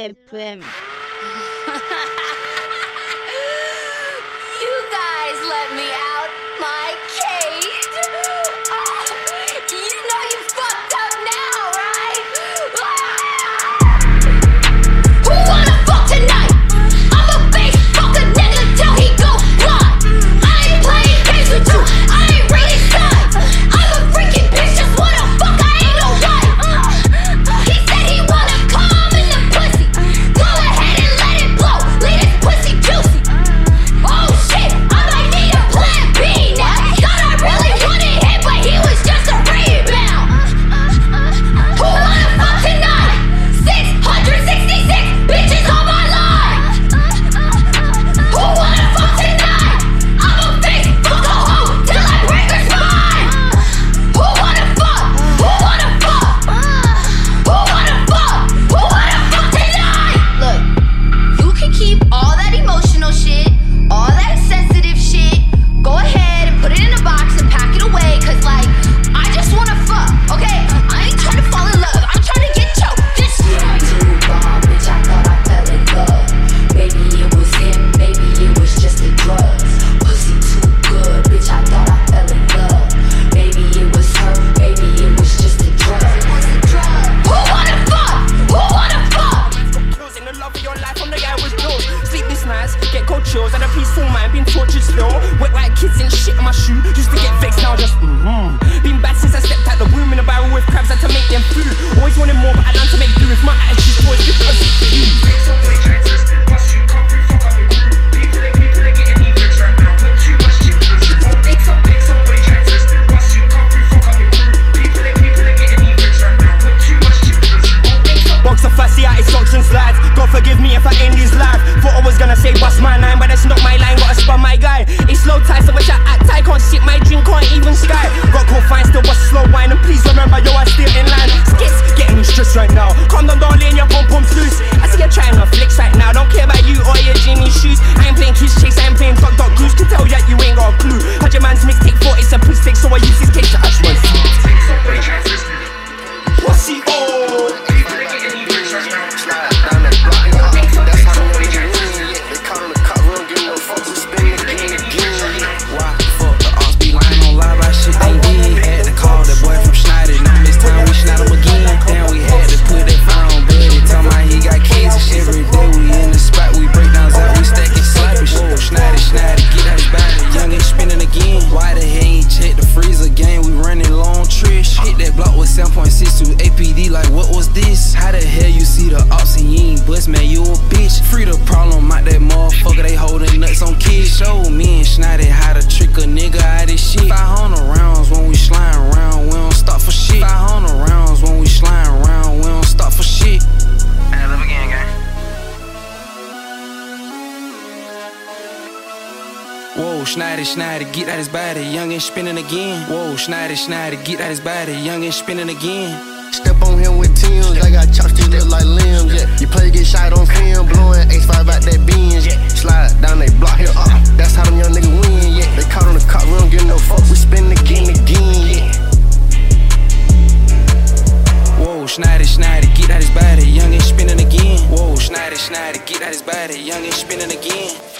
el premio. Whoa, Schneider, Schneider, get out his body, young and spinning again. Whoa, Schneider, Schneider, get out his body, young and spinning again. Step on him with Tim's, I got chopsticks look like limbs, yeah. You play get shot on film, blowing H5 out that beans, yeah. Slide down they block here, uh, that's how them young niggas win, yeah. They caught on the cop, we don't give no fuck, we spin again, again, yeah. Whoa, Schneider, Schneider, get out his body, young and spinning again. Whoa, Schneider, Schneider, get out his body, young and spinning again.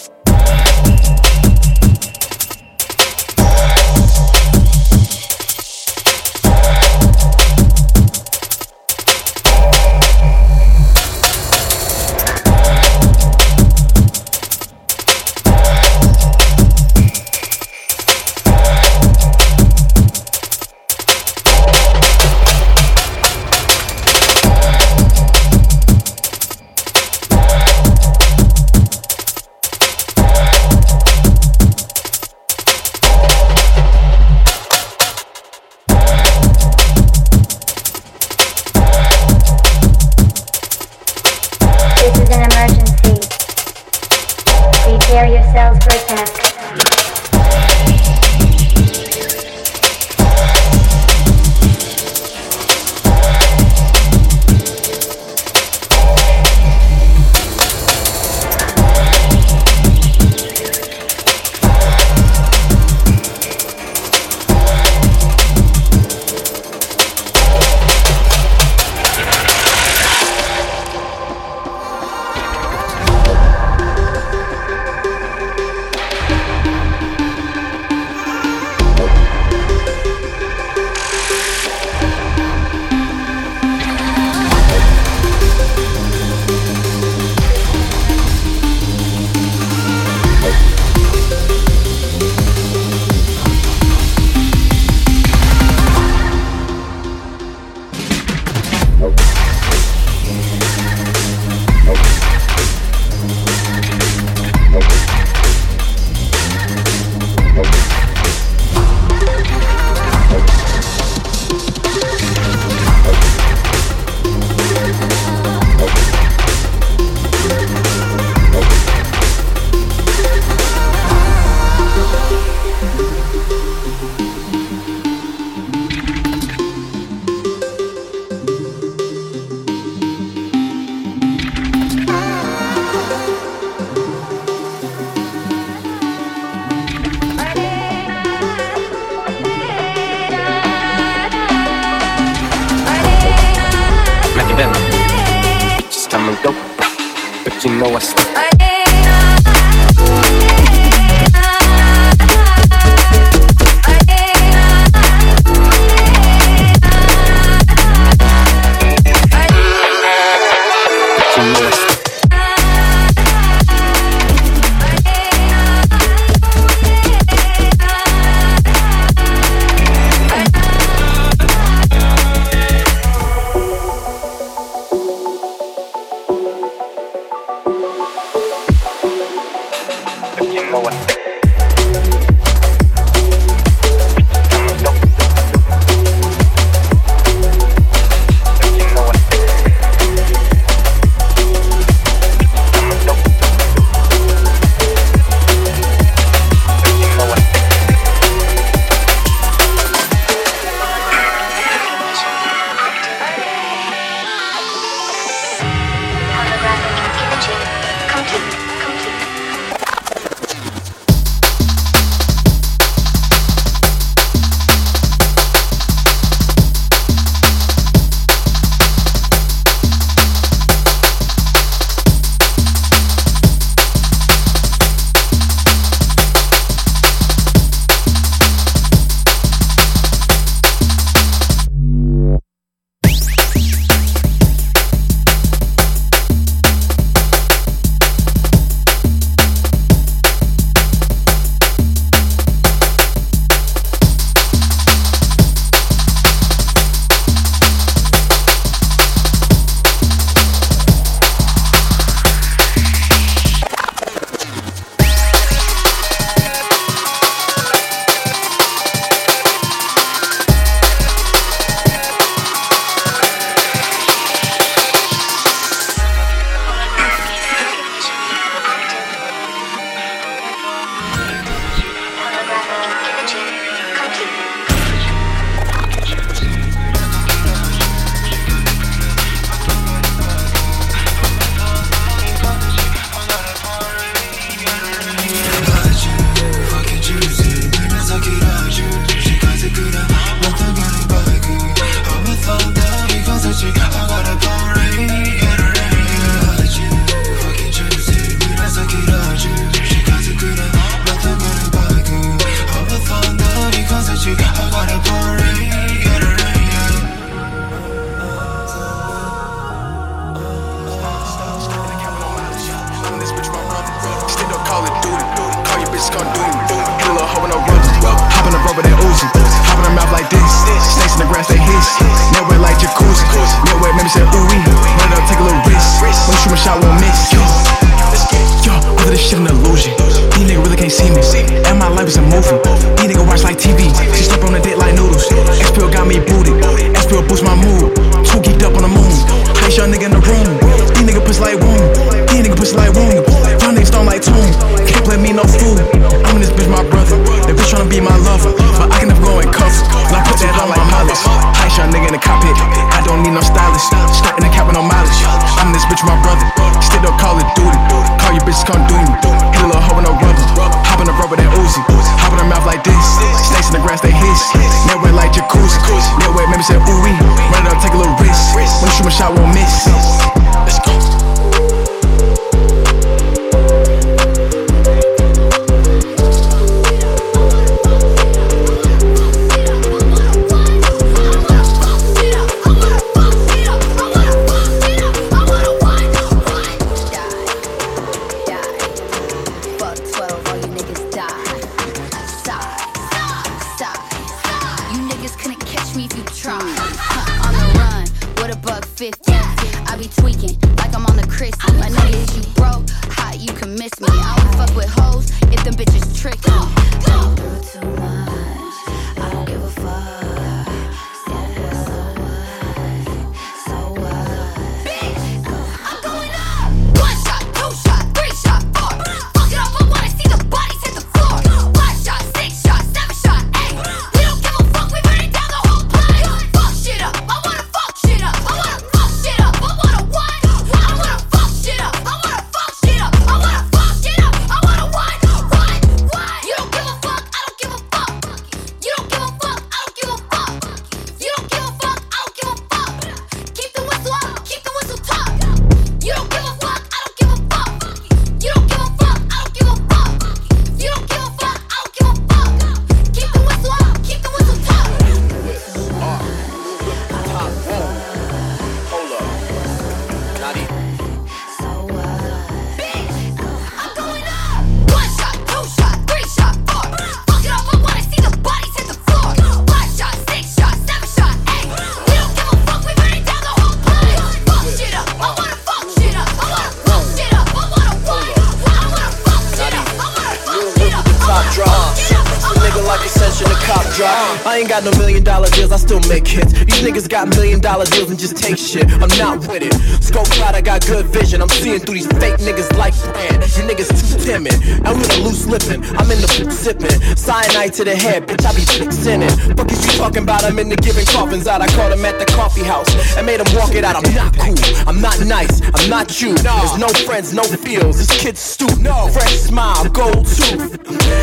Niggas got million dollar deals and just take shit. I'm not with it. Scope out, I got good vision. I'm seeing through these fake niggas like brand. You niggas too timid. I'm with a loose lippin'. I'm in the sippin'. Cyanide to the head, bitch, I be fixin' it. Fuck is you talking about? I'm in the giving coffins out. I caught him at the coffee house and made him walk it out. I'm not cool. I'm not nice. I'm not you. There's no friends, no feels. This kid's stupid. No. Fresh smile, gold tooth.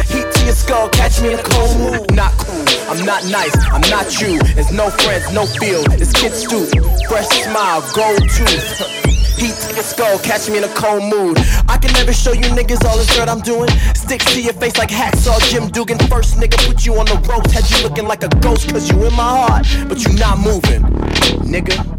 Heat to your skull, catch me in a cold mood. Not cool. I'm not nice. I'm not you. There's no friends, no feels. It's kid's stupid. Fresh smile, gold tooth. Heat to your skull, catch me in a cold mood. I can never show you niggas all this dirt I'm doing. Sticks to your face like hacksaw Jim Dugan. First nigga put you on the ropes, had you looking like a ghost, cause you in my heart, but you not moving. Nigga.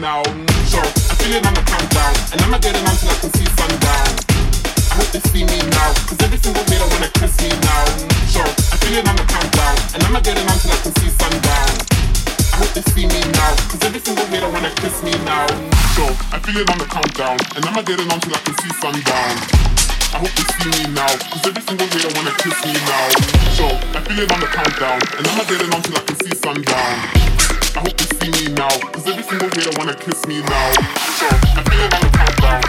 Now. Sure, I feel it on the countdown. And I'ma get it on till I can see sundown. I hope they see me now, cause every single hater wanna kiss me now. Sure, I feel it on the countdown. And I'ma get it on till I can see sundown. I hope they see me now. Cause every single hater wanna kiss me now. So I feel it on the countdown, and I'ma get it on till I can see sundown. I hope they see me now, cause every single hater wanna kiss me now. So I feel it on the countdown, and I'ma get it on till I can see sundown. I hope they see me now, cause every single hater wanna kiss me now. So I feel on the countdown,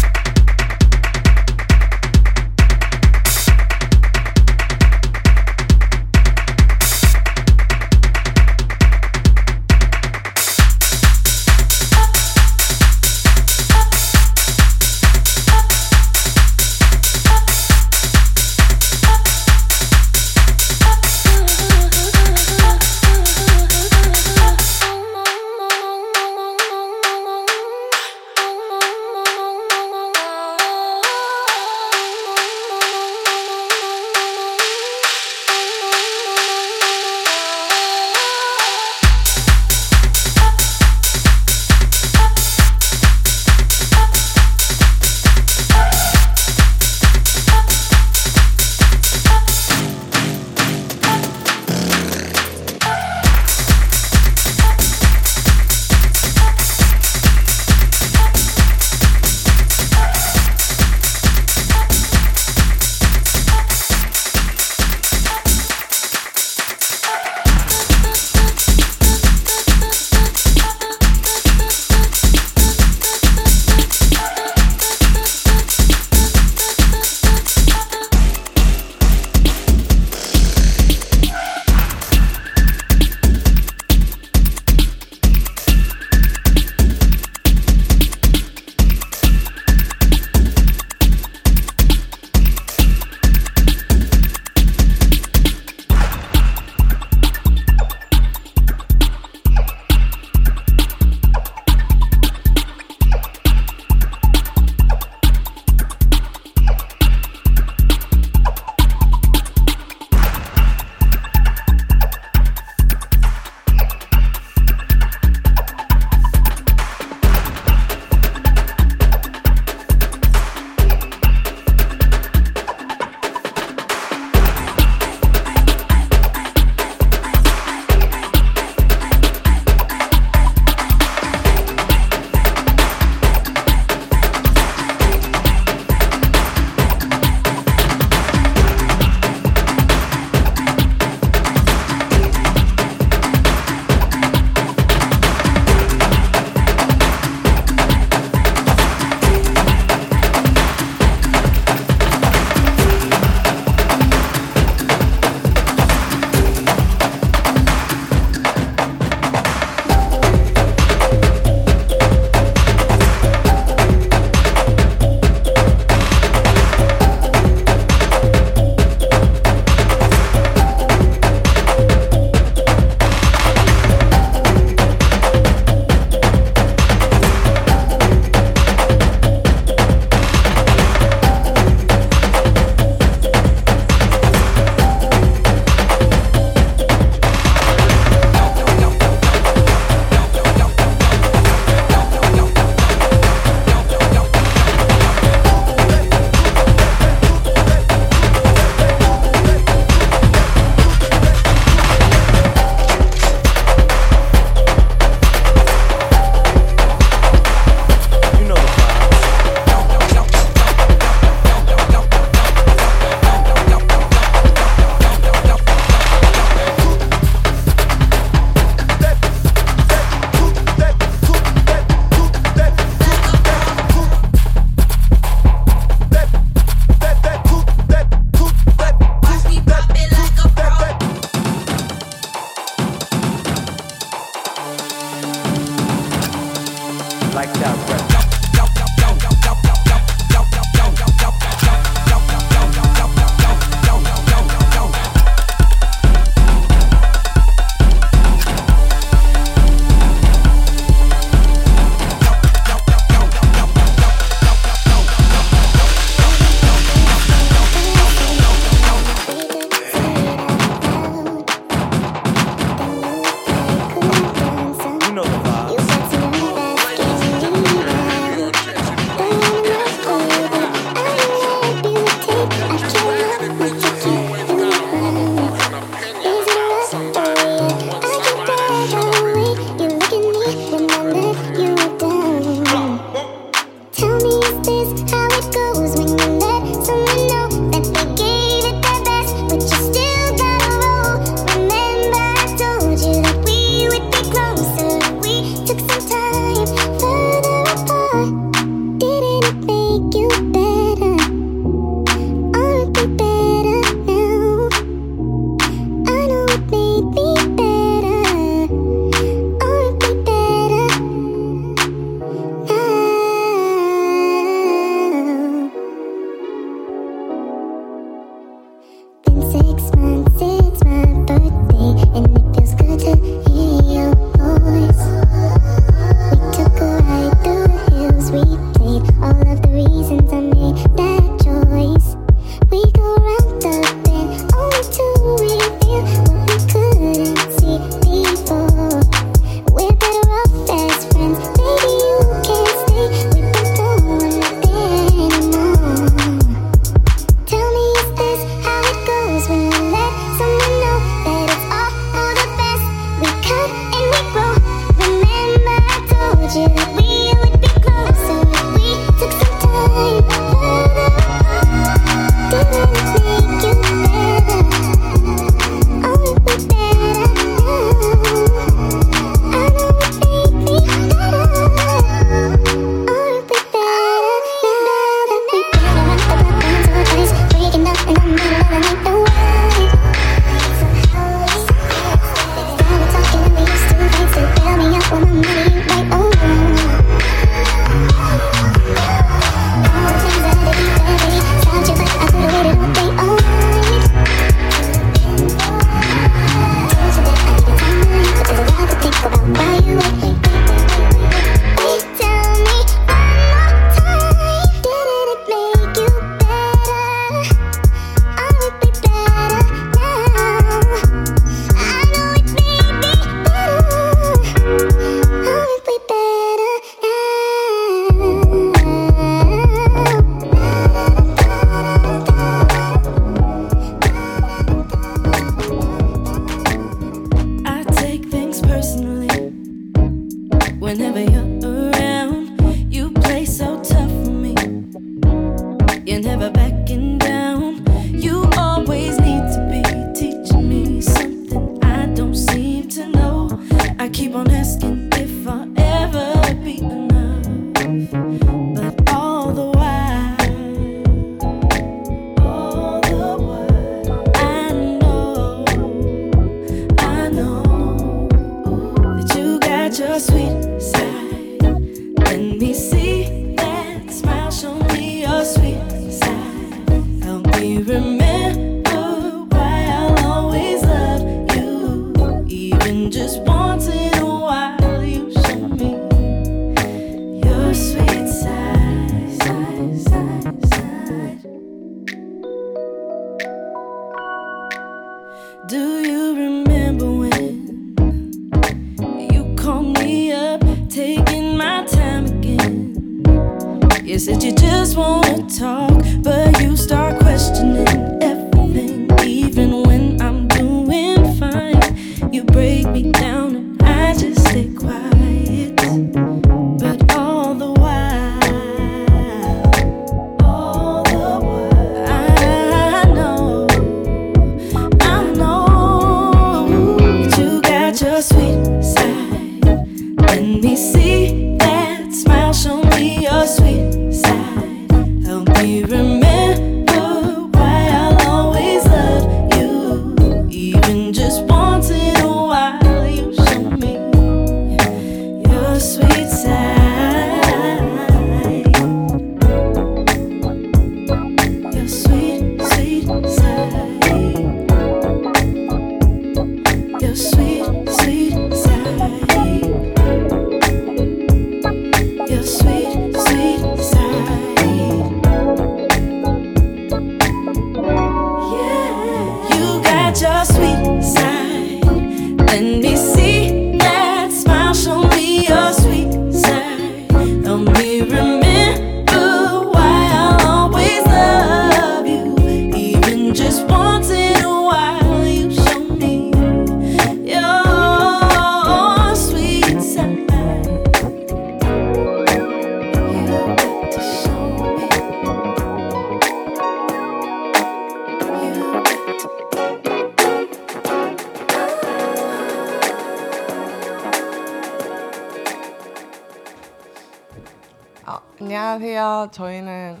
저희는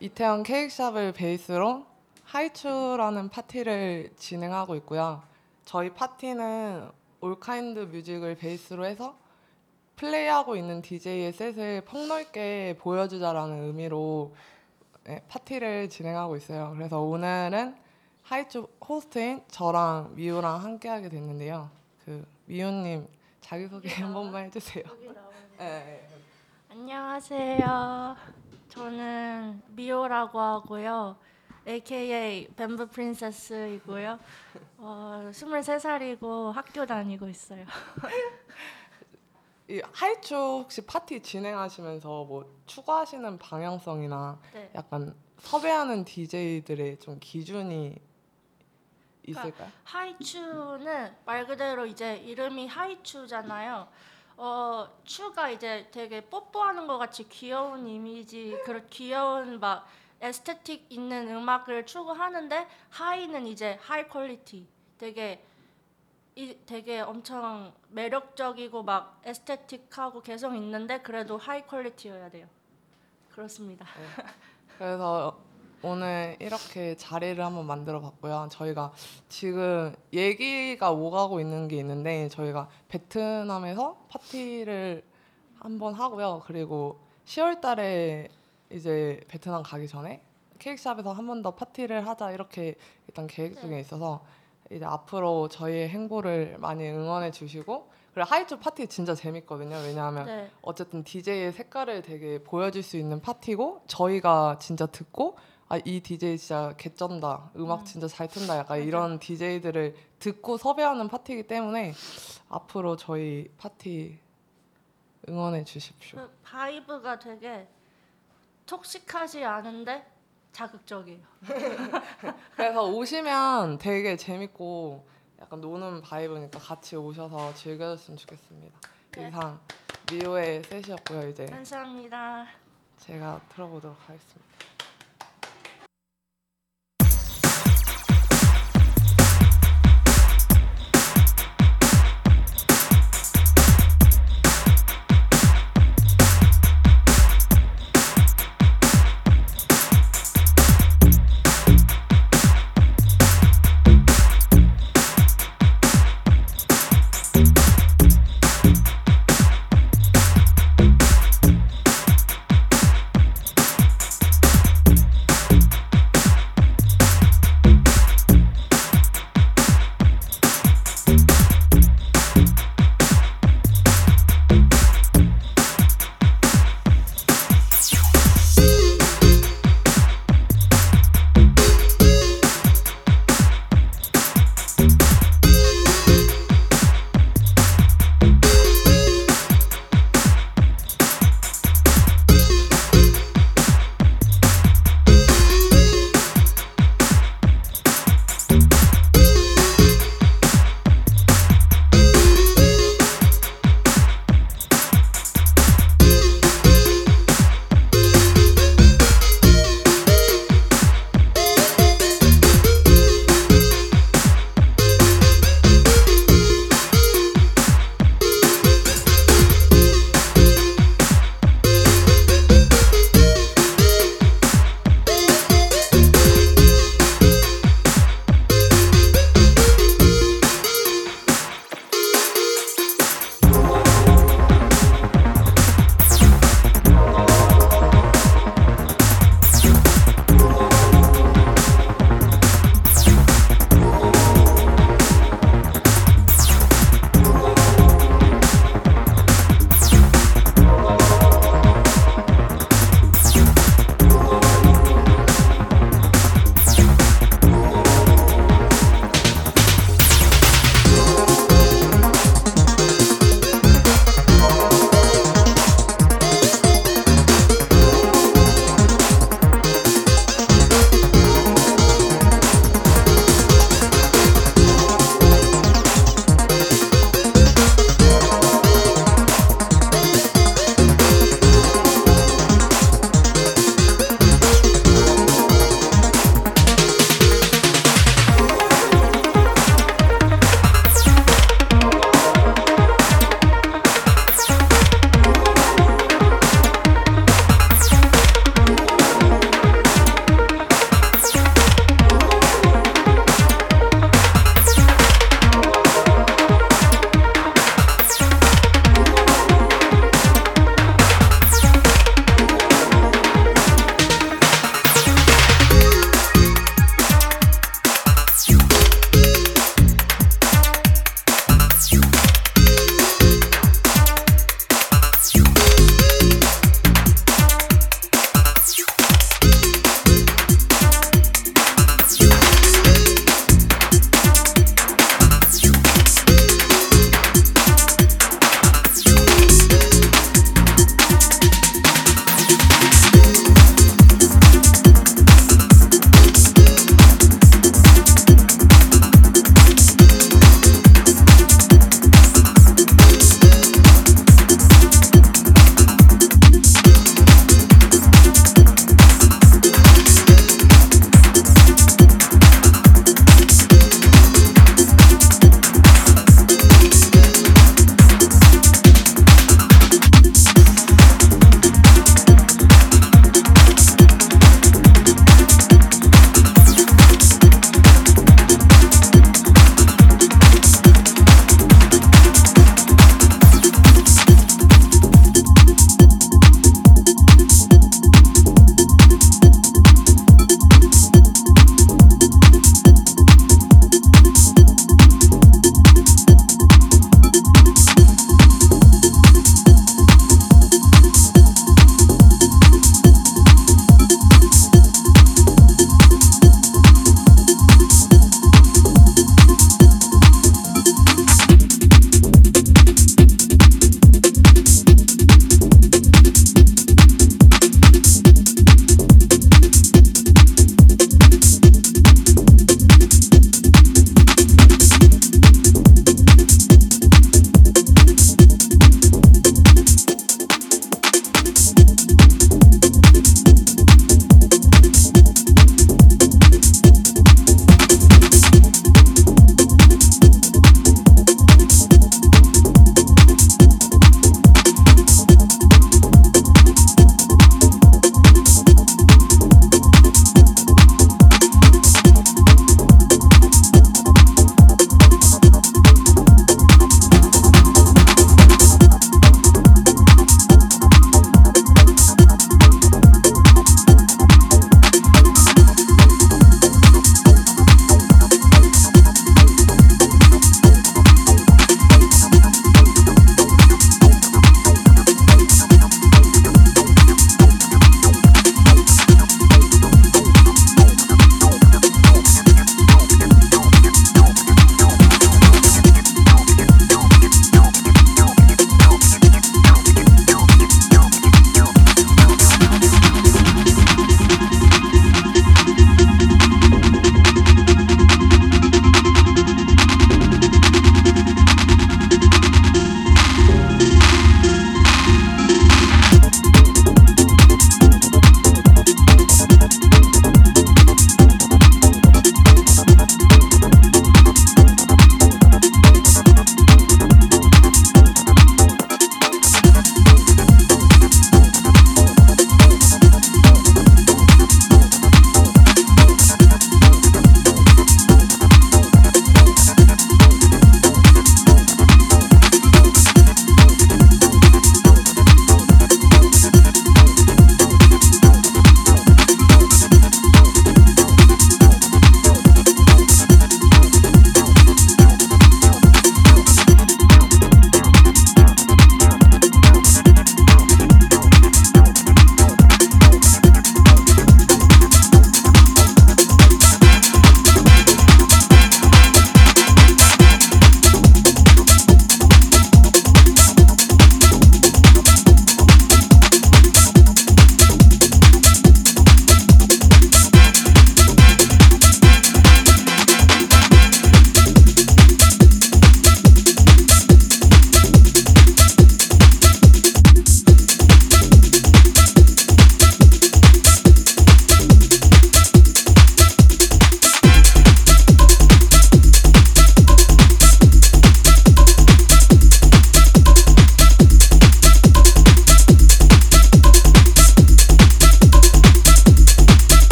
이태원 케이크샵을 베이스로 하이츄라는 파티를 진행하고 있고요. 저희 파티는 all kind music을 베이스로 해서 플레이하고 있는 DJ의 set을 폭넓게 보여주자라는 의미로 네, 파티를 진행하고 있어요. 그래서 오늘은 하이츄 호스트인 저랑 미우랑 함께하게 됐는데요. 그 미우님 자기소개 한 번만 해주세요. 네. 안녕하세요. 저는 미호라고 하고요. AKA 뱀브 프린세스이고요. 어, 23살이고 학교 다니고 있어요. 이 하이츄 혹시 파티 진행하시면서 뭐 추구하시는 방향성이나 네. 약간 섭외하는 DJ들의 좀 기준이 있을까요? 그러니까 하이츄는 말 그대로 이제 이름이 하이츄잖아요. 어, 츄가 이제 되게 뽀뽀하는 것 같이 귀여운 이미지, 그런 귀여운 막 aesthetic 있는 음악을 추구하는데 high는 이제 high quality, 되게 이 되게 엄청 매력적이고 막 aesthetic하고 개성 있는데 그래도 high quality여야 돼요. 그렇습니다. 그래서 오늘 이렇게 자리를 한번 만들어 봤고요. 저희가 지금 얘기가 오가고 있는 게 있는데 저희가 베트남에서 파티를 한번 하고요. 그리고 10월 달에 이제 베트남 가기 전에 케이크샵에서 한 번 더 파티를 하자 이렇게 일단 계획 중에 있어서 이제 앞으로 저희의 행보를 많이 응원해 주시고 그리고 하이츠 파티 진짜 재밌거든요. 왜냐하면 네. 어쨌든 DJ의 색깔을 되게 보여줄 수 있는 파티고 저희가 진짜 듣고 아 이 DJ 진짜 개쩐다 음악 진짜 잘 튼다 약간 이런 DJ들을 듣고 섭외하는 파티이기 때문에 앞으로 저희 파티 응원해 주십시오. 그 vibe가 되게 toxic하지 않은데 자극적이에요. 그래서 오시면 되게 재밌고 약간 노는 vibe니까 같이 오셔서 즐겨줬으면 좋겠습니다. 이상 미호의 set이었고요. 이제 감사합니다. 제가 틀어보도록 하겠습니다.